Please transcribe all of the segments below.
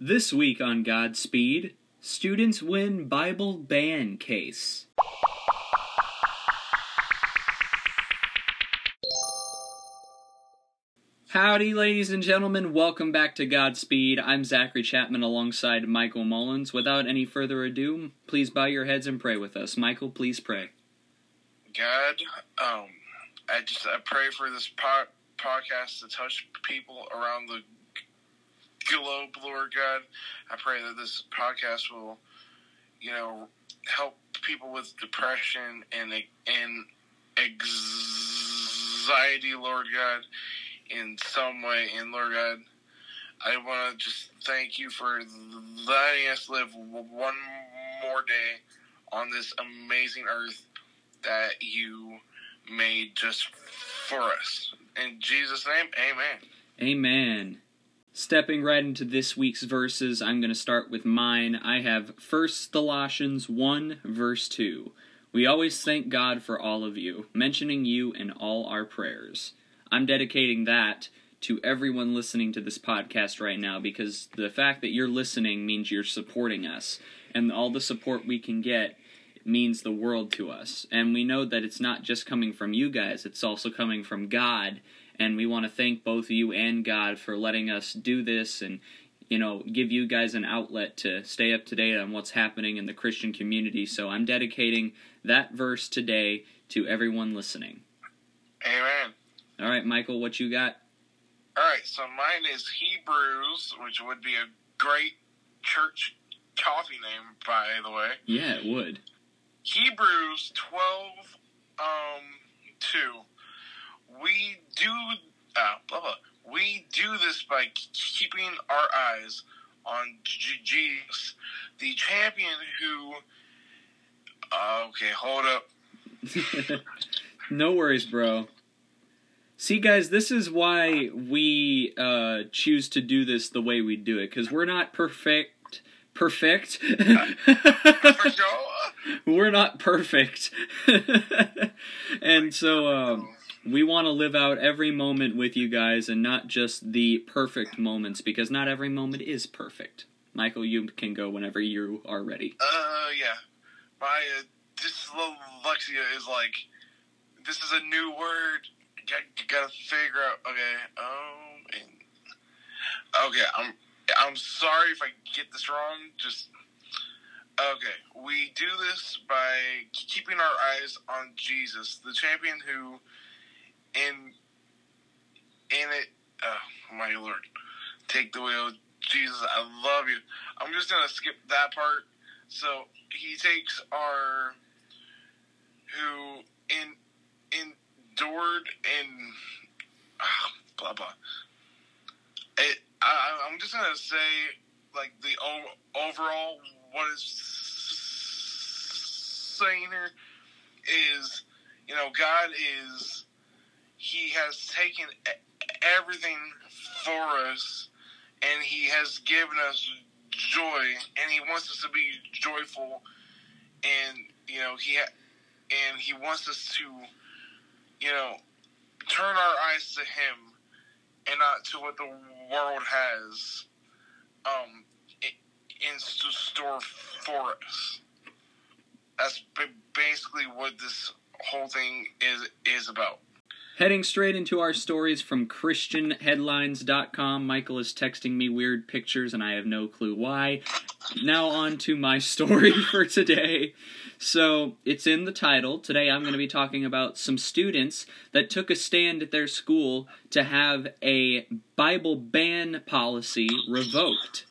This week on Godspeed, students win Bible ban case. Howdy, ladies and gentlemen. Welcome back to Godspeed. I'm Zachary Chapman alongside Michael Mullins. Without any further ado, please bow your heads and pray with us. Michael, please pray. God, um, I just I pray for this po- podcast to touch people around the globe, Lord God. I pray that this podcast will, you know, help people with depression and and anxiety, Lord God, in some way. And Lord God, I want to just thank you for letting us live one more day on this amazing earth that you made just for us. In Jesus' name, amen. Amen. Stepping right into this week's verses, I'm going to start with mine. I have 1 Colossians 1, verse 2. We always thank God for all of you, mentioning you in all our prayers. I'm dedicating that to everyone listening to this podcast right now because the fact that you're listening means you're supporting us. And all the support we can get means the world to us. And we know that it's not just coming from you guys, it's also coming from God. And we want to thank both you and God for letting us do this and, you know, give you guys an outlet to stay up to date on what's happening in the Christian community. So I'm dedicating that verse today to everyone listening. Amen. All right, Michael, what you got? All right, so mine is Hebrews, which would be a great church coffee name, by the way. Yeah, it would. Hebrews 12, um, 2. We do, uh, blah, blah. We do this by keeping our eyes on Jesus, the champion who. Uh, okay, hold up. no worries, bro. See, guys, this is why we uh, choose to do this the way we do it, because we're not perfect. Perfect. we're not perfect. and so um, we want to live out every moment with you guys and not just the perfect moments because not every moment is perfect. Michael, you can go whenever you are ready. Uh, yeah. My uh, dyslexia is like, this is a new word. You gotta figure out. Okay. Um. And, okay. I'm. I'm sorry if I get this wrong. Just Okay, we do this by keeping our eyes on Jesus, the champion who, in in it, oh my Lord, take the wheel, Jesus, I love you. I'm just gonna skip that part. So he takes our who in endured and uh, blah blah. It, I, I'm just gonna say like the o- overall what is saying here is, you know, God is, He has taken everything for us, and He has given us joy, and He wants us to be joyful, and you know, He ha- and He wants us to, you know, turn our eyes to Him, and not to what the world has. Um, in store for us. That's basically what this whole thing is is about. Heading straight into our stories from ChristianHeadlines.com. Michael is texting me weird pictures, and I have no clue why. Now, on to my story for today. So, it's in the title. Today, I'm going to be talking about some students that took a stand at their school to have a Bible ban policy revoked.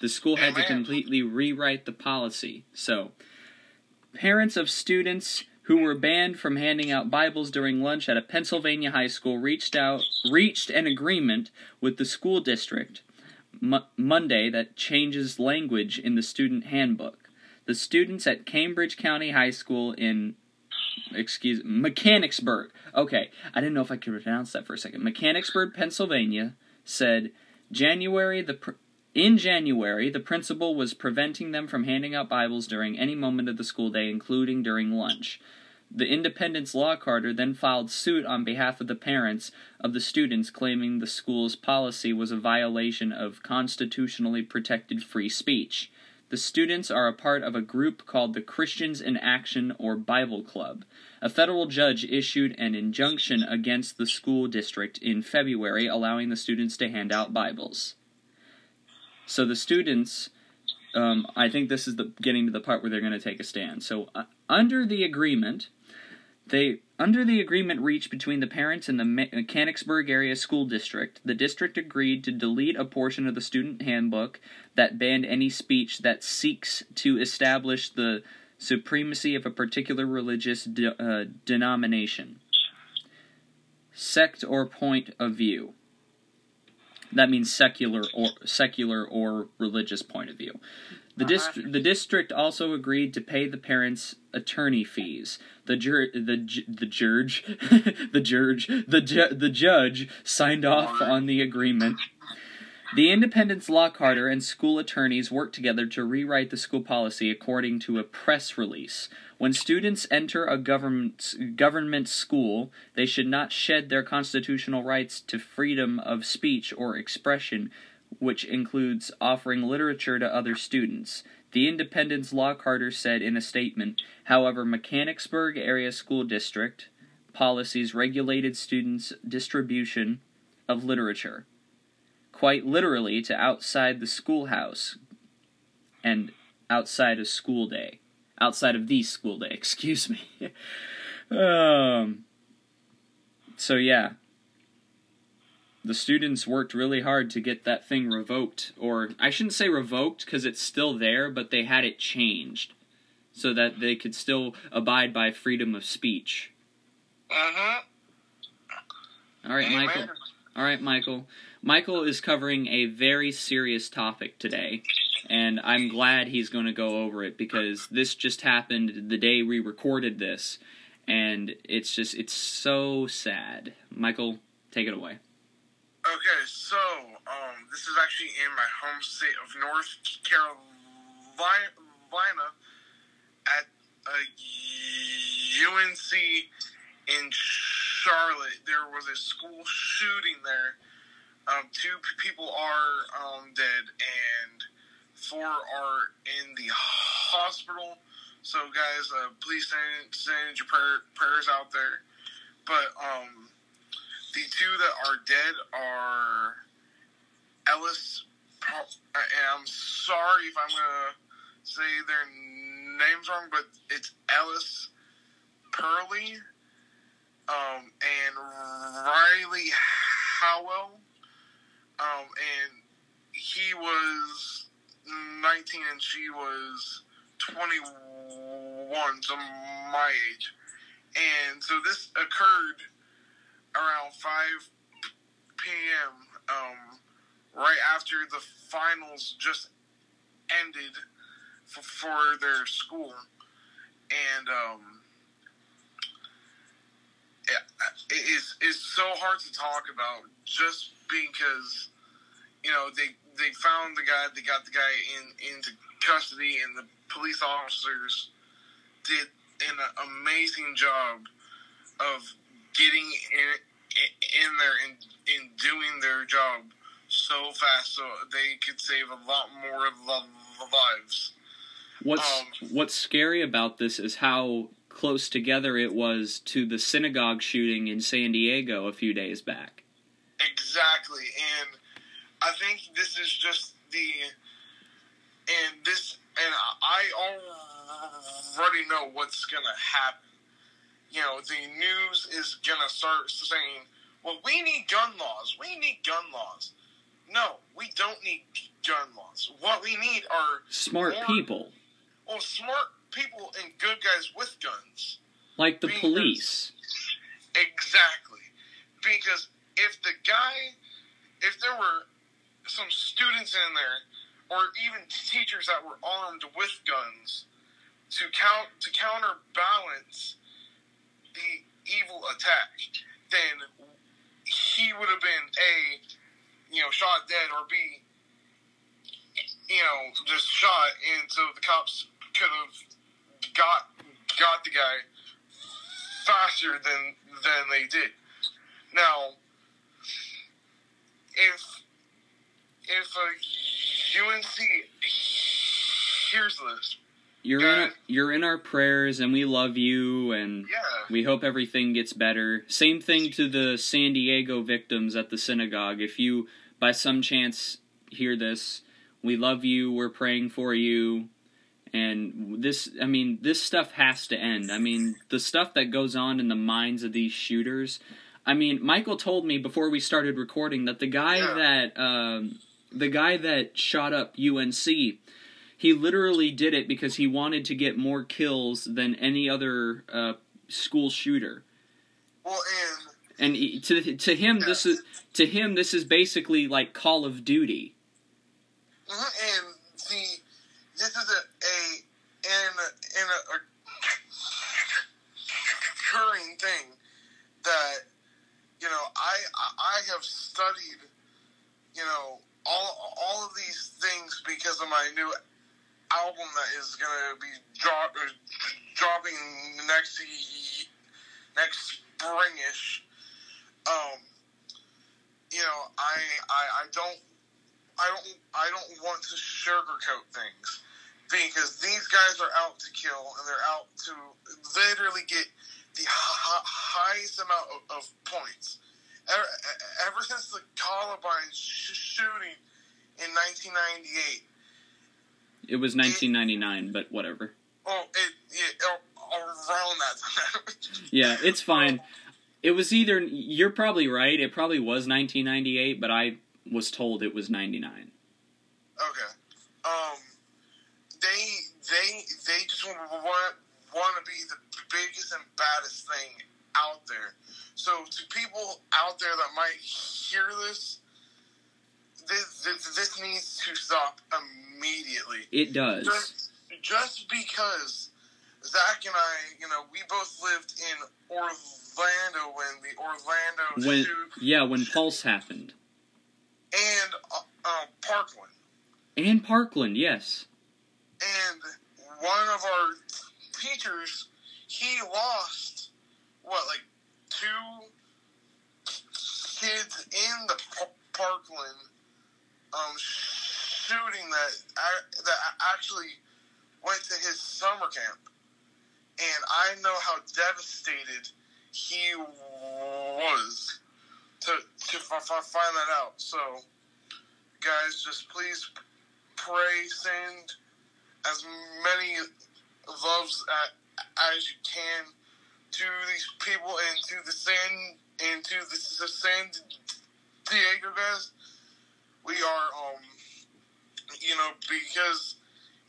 The school had to completely rewrite the policy. So, parents of students who were banned from handing out Bibles during lunch at a Pennsylvania high school reached out reached an agreement with the school district M- Monday that changes language in the student handbook. The students at Cambridge County High School in excuse Mechanicsburg. Okay, I didn't know if I could pronounce that for a second. Mechanicsburg, Pennsylvania said January the pr- in January, the principal was preventing them from handing out Bibles during any moment of the school day, including during lunch. The Independence Law Center then filed suit on behalf of the parents of the students, claiming the school's policy was a violation of constitutionally protected free speech. The students are a part of a group called the Christians in Action or Bible Club. A federal judge issued an injunction against the school district in February, allowing the students to hand out Bibles. So the students, um, I think this is the getting to the part where they're going to take a stand. So uh, under the agreement, they under the agreement reached between the parents and the Mechanicsburg area school district, the district agreed to delete a portion of the student handbook that banned any speech that seeks to establish the supremacy of a particular religious de- uh, denomination, sect or point of view. That means secular or secular or religious point of view. The, uh-huh. dist- the district also agreed to pay the parents attorney fees. The jur- the ju- the judge the judge the ju- the judge signed off on the agreement. The Independence Law Center and school attorneys worked together to rewrite the school policy according to a press release. When students enter a government government school, they should not shed their constitutional rights to freedom of speech or expression which includes offering literature to other students. The Independence Law Center said in a statement, however, Mechanicsburg Area School District policies regulated students' distribution of literature, quite literally to outside the schoolhouse and outside of school day. Outside of the school day, excuse me. um, so, yeah, the students worked really hard to get that thing revoked or i shouldn't say revoked because it's still there but they had it changed so that they could still abide by freedom of speech. Uh-huh all right Amen. michael. All right michael. Michael is covering a very serious topic today and i'm glad he's going to go over it because this just happened the day we recorded this and it's just it's so sad. Michael take it away Okay, so um, this is actually in my home state of North Carolina at a UNC in Charlotte. There was a school shooting there. Um, two people are um, dead and four are in the hospital. So, guys, uh, please send, send your prayer, prayers out there. But um, the two that are dead are Ellis. I'm sorry if I'm gonna say their names wrong, but it's Ellis Purley um, and Riley Howell. Um, and he was 19 and she was 21, so my age. And so this occurred around 5 p.m. Um, right after the finals just ended for, for their school, and um, it is is so hard to talk about just because you know they they found the guy, they got the guy in into custody, and the police officers did an amazing job of getting in, in there and in, in doing their job so fast so they could save a lot more lives. What's um, what's scary about this is how close together it was to the synagogue shooting in San Diego a few days back. Exactly, and I think this is just the and this and I already know what's gonna happen you know, the news is gonna start saying, "Well, we need gun laws. We need gun laws." No, we don't need gun laws. What we need are smart more, people. Well, smart people and good guys with guns, like the because, police. Exactly, because if the guy, if there were some students in there, or even teachers that were armed with guns, to count to counterbalance the evil attack, then he would have been a, you know, shot dead, or b, you know, just shot, and so the cops could have got got the guy faster than than they did. Now, if if a UNC hears this, You're in our, you're in our prayers, and we love you, and yeah, we hope everything gets better. Same thing to the San Diego victims at the synagogue. If you, by some chance, hear this, we love you. We're praying for you. And this, I mean, this stuff has to end. I mean, the stuff that goes on in the minds of these shooters. I mean, Michael told me before we started recording that the guy Yeah. that, um, the guy that shot up UNC, he literally did it because he wanted to get more kills than any other uh, school shooter. well, and And to to him, this is to him this is basically like Call of Duty. Mhm, and see, this is a a in in a, a recurring thing that you know I I- I have studied you know all all of these things because of my new album that is gonna be drop, uh, dropping next next springish. Um, you know, I, I I don't I don't I don't want to sugarcoat things because these guys are out to kill and they're out to literally get the hi- highest amount of, of points. Ever, ever since the Columbine sh- shooting in 1998, It was 1999, but whatever. well, it, it around that time. Yeah, it's fine. It was either you're probably right. It probably was 1998, but I was told it was 99. Okay. Um, they they they just want want, want to be the biggest and baddest thing out there. So to people out there that might hear this, this this, this needs to stop immediately. It does. Just just because Zach and I, you know, we both lived in Orlando when the Orlando When shoot yeah, when Pulse happened. and uh, uh, Parkland. And Parkland, yes. and one of our teachers, he lost what like two kids in the P- Parkland um, shooting that a- that actually went to his summer camp, and I know how devastated he was to to find that out. So, guys, just please pray, send as many loves as you can to these people and to the San and to the San Diego guys. We are, um, you know, because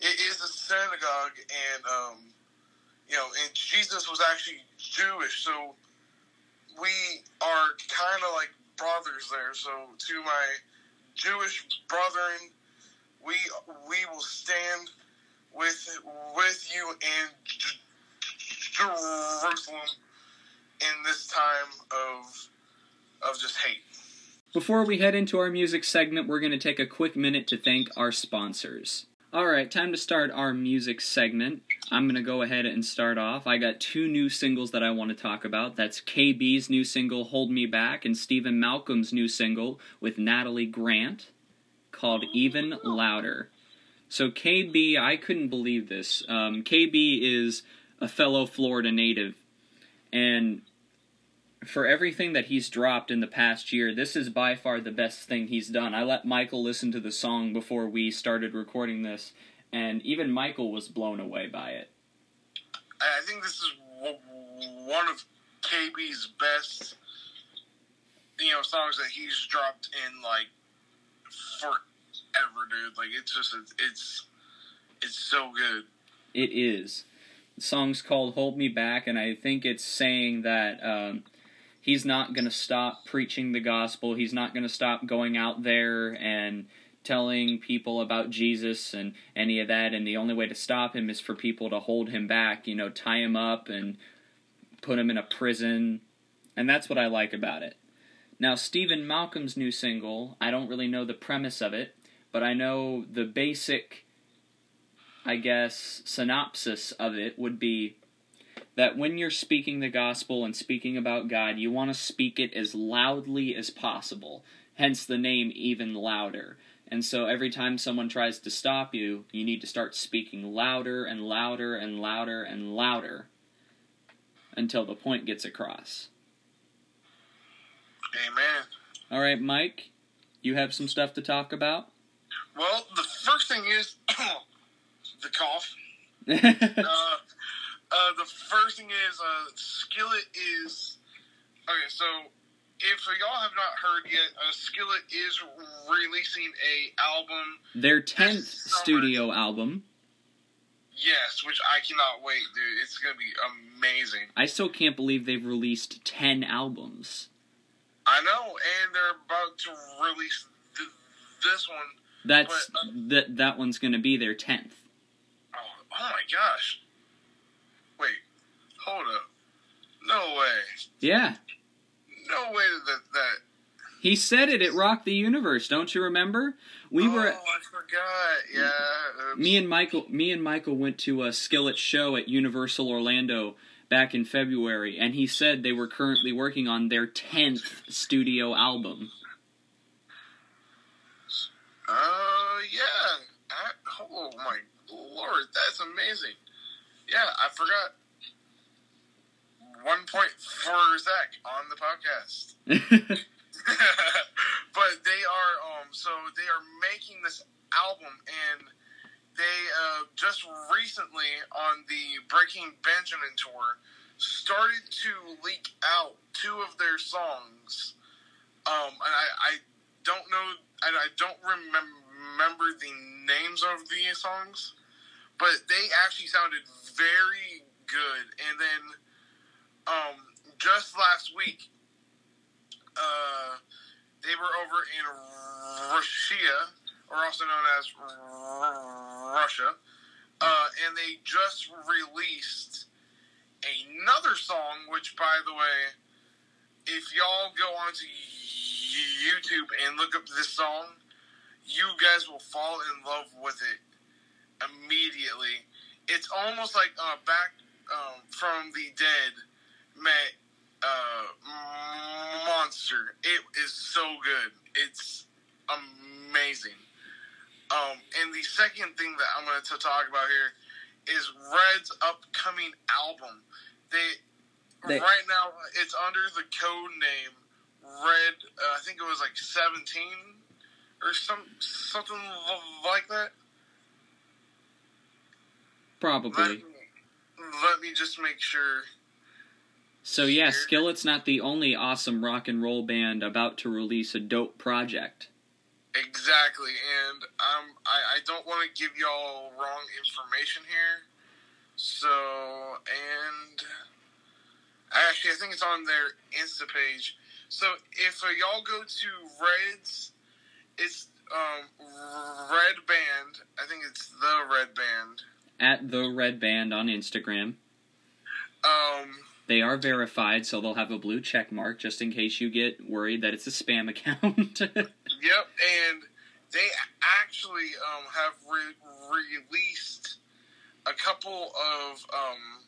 it is a synagogue, and um, you know, and Jesus was actually Jewish, so we are kind of like brothers there. So to my Jewish brethren, we we will stand with with you in Jerusalem in this time of of just hate. Before we head into our music segment, we're going to take a quick minute to thank our sponsors. Alright, time to start our music segment. I'm going to go ahead and start off. I got two new singles that I want to talk about. That's KB's new single, Hold Me Back, and Steven Malcolm's new single with Natalie Grant called Even Louder. So, KB, I couldn't believe this. Um, KB is a fellow Florida native, and for everything that he's dropped in the past year, this is by far the best thing he's done. I let Michael listen to the song before we started recording this, and even Michael was blown away by it. I think this is one of KB's best, you know, songs that he's dropped in like forever, dude. Like it's just it's it's so good. It is. The song's called Hold Me Back, and I think it's saying that um, he's not going to stop preaching the gospel. He's not going to stop going out there and telling people about Jesus and any of that. And the only way to stop him is for people to hold him back, you know, tie him up and put him in a prison. And that's what I like about it. Now, Steven Malcolm's new single, I don't really know the premise of it, but I know the basic I guess, synopsis of it would be that when you're speaking the gospel and speaking about God, you want to speak it as loudly as possible. Hence the name even louder. And so every time someone tries to stop you, you need to start speaking louder and louder and louder and louder until the point gets across. Amen. All right, Mike, you have some stuff to talk about? Well, the first thing is the cough. uh, uh, the first thing is uh, Skillet is okay. So if y'all have not heard yet, uh, Skillet is releasing a album. Their tenth studio album. Yes, which I cannot wait, dude. It's gonna be amazing. I still can't believe they've released ten albums. I know, and they're about to release th- this one. That's But, uh, that that one's gonna be their tenth. Oh, oh my gosh! Hold up. No way. Yeah, No way that that. he said it at Rock the Universe. Don't you remember? We oh, were I forgot. Yeah. oops. me and Michael. Me and Michael went to a Skillet show at Universal Orlando back in February, and he said they were currently working on their tenth studio album. Uh, yeah. I, oh my lord, that's amazing. Yeah, I forgot. For Zach on the podcast. but they are um so they are making this album and they uh, just recently on the Breaking Benjamin tour started to leak out two of their songs. Um, and I, I don't know, and I don't remem- remember the names of the songs, but they actually sounded very good. And then um, just last week, uh, they were over in Russia, or also known as Russia, uh, and they just released another song, which, by the way, if y'all go onto YouTube and look up this song, you guys will fall in love with it immediately. It's almost like uh, back um, from the dead met uh, Monster. It is so good. It's amazing. Um, and the second thing that I'm going to talk about here is Red's upcoming album. They, They- right now it's under the code name Red. Uh, I think it was like 17 or some something like that. Probably. me, let me just make sure. So yeah. Skillet's not the only awesome rock and roll band about to release a dope project. Exactly, and um, I, I don't want to give y'all wrong information here. So, and actually, I think it's on their Insta page. So, if uh, y'all go to Red's, it's um, Red Band. I think it's the Red Band. At the Red Band on Instagram. Um, They are verified, so they'll have a blue check mark just in case you get worried that it's a spam account. Yep, and they actually um, have re- released a couple of um,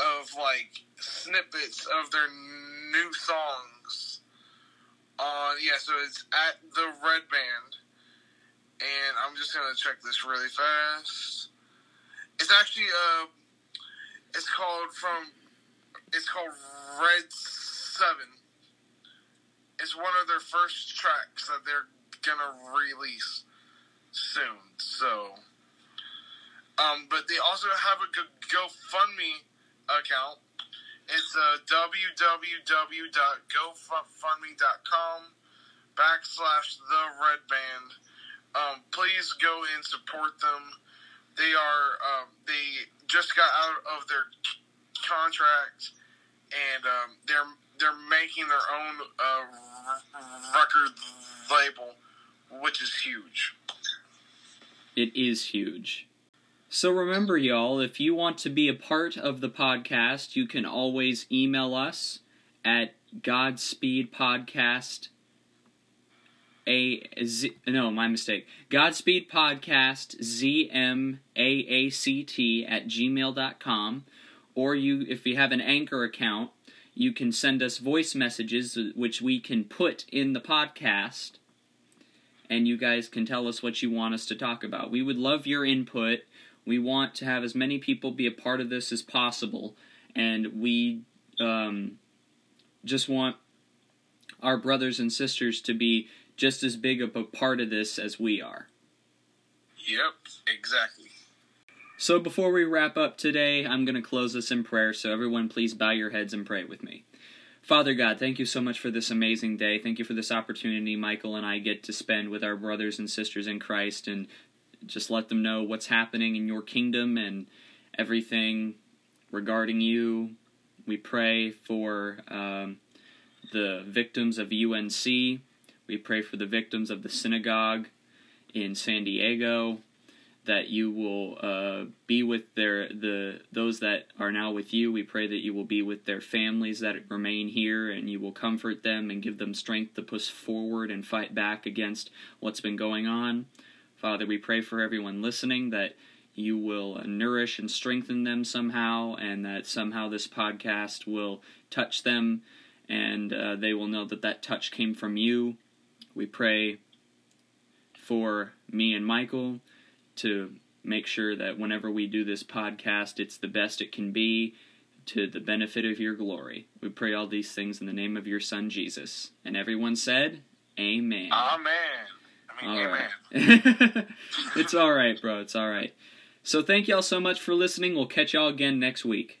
of like snippets of their new songs. On yeah, so it's at the Red Band, and I'm just gonna check this really fast. It's actually uh, it's called from, it's called Red Seven it's one of their first tracks that they're gonna release soon. So, um, but they also have a Go- GoFundMe account. It's uh, www.gofundme.com backslash the Red Band. Um, please go and support them. They are um, they just got out of their contract and um, they're they're making their own uh, record label, which is huge. it is huge. So remember, y'all, if you want to be a part of the podcast, you can always email us at Godspeed Podcast. A Z, no, my mistake. Godspeed Podcast Z M A A C T at gmail.com. or you if you have an Anchor account, you can send us voice messages uh, which we can put in the podcast and you guys can tell us what you want us to talk about. We would love your input. We want to have as many people be a part of this as possible, and we um, just want our brothers and sisters to be just as big of a part of this as we are. Yep, exactly. So before we wrap up today, I'm going to close this in prayer, so everyone please bow your heads and pray with me. Father God, thank you so much for this amazing day. Thank you for this opportunity Michael and I get to spend with our brothers and sisters in Christ and just let them know what's happening in your kingdom and everything regarding you. We pray for um, the victims of UNC. We pray for the victims of the synagogue in San Diego that you will uh, be with their the those that are now with you. We pray that you will be with their families that remain here, and you will comfort them and give them strength to push forward and fight back against what's been going on. Father, we pray for everyone listening that you will nourish and strengthen them somehow, and that somehow this podcast will touch them, and uh, they will know that that touch came from you. We pray for me and Michael to make sure that whenever we do this podcast, it's the best it can be to the benefit of your glory. We pray all these things in the name of your Son, Jesus. And everyone said, Amen. Amen. I mean, All amen. right. it's all right, bro. It's all right. So thank y'all so much for listening. We'll catch y'all again next week.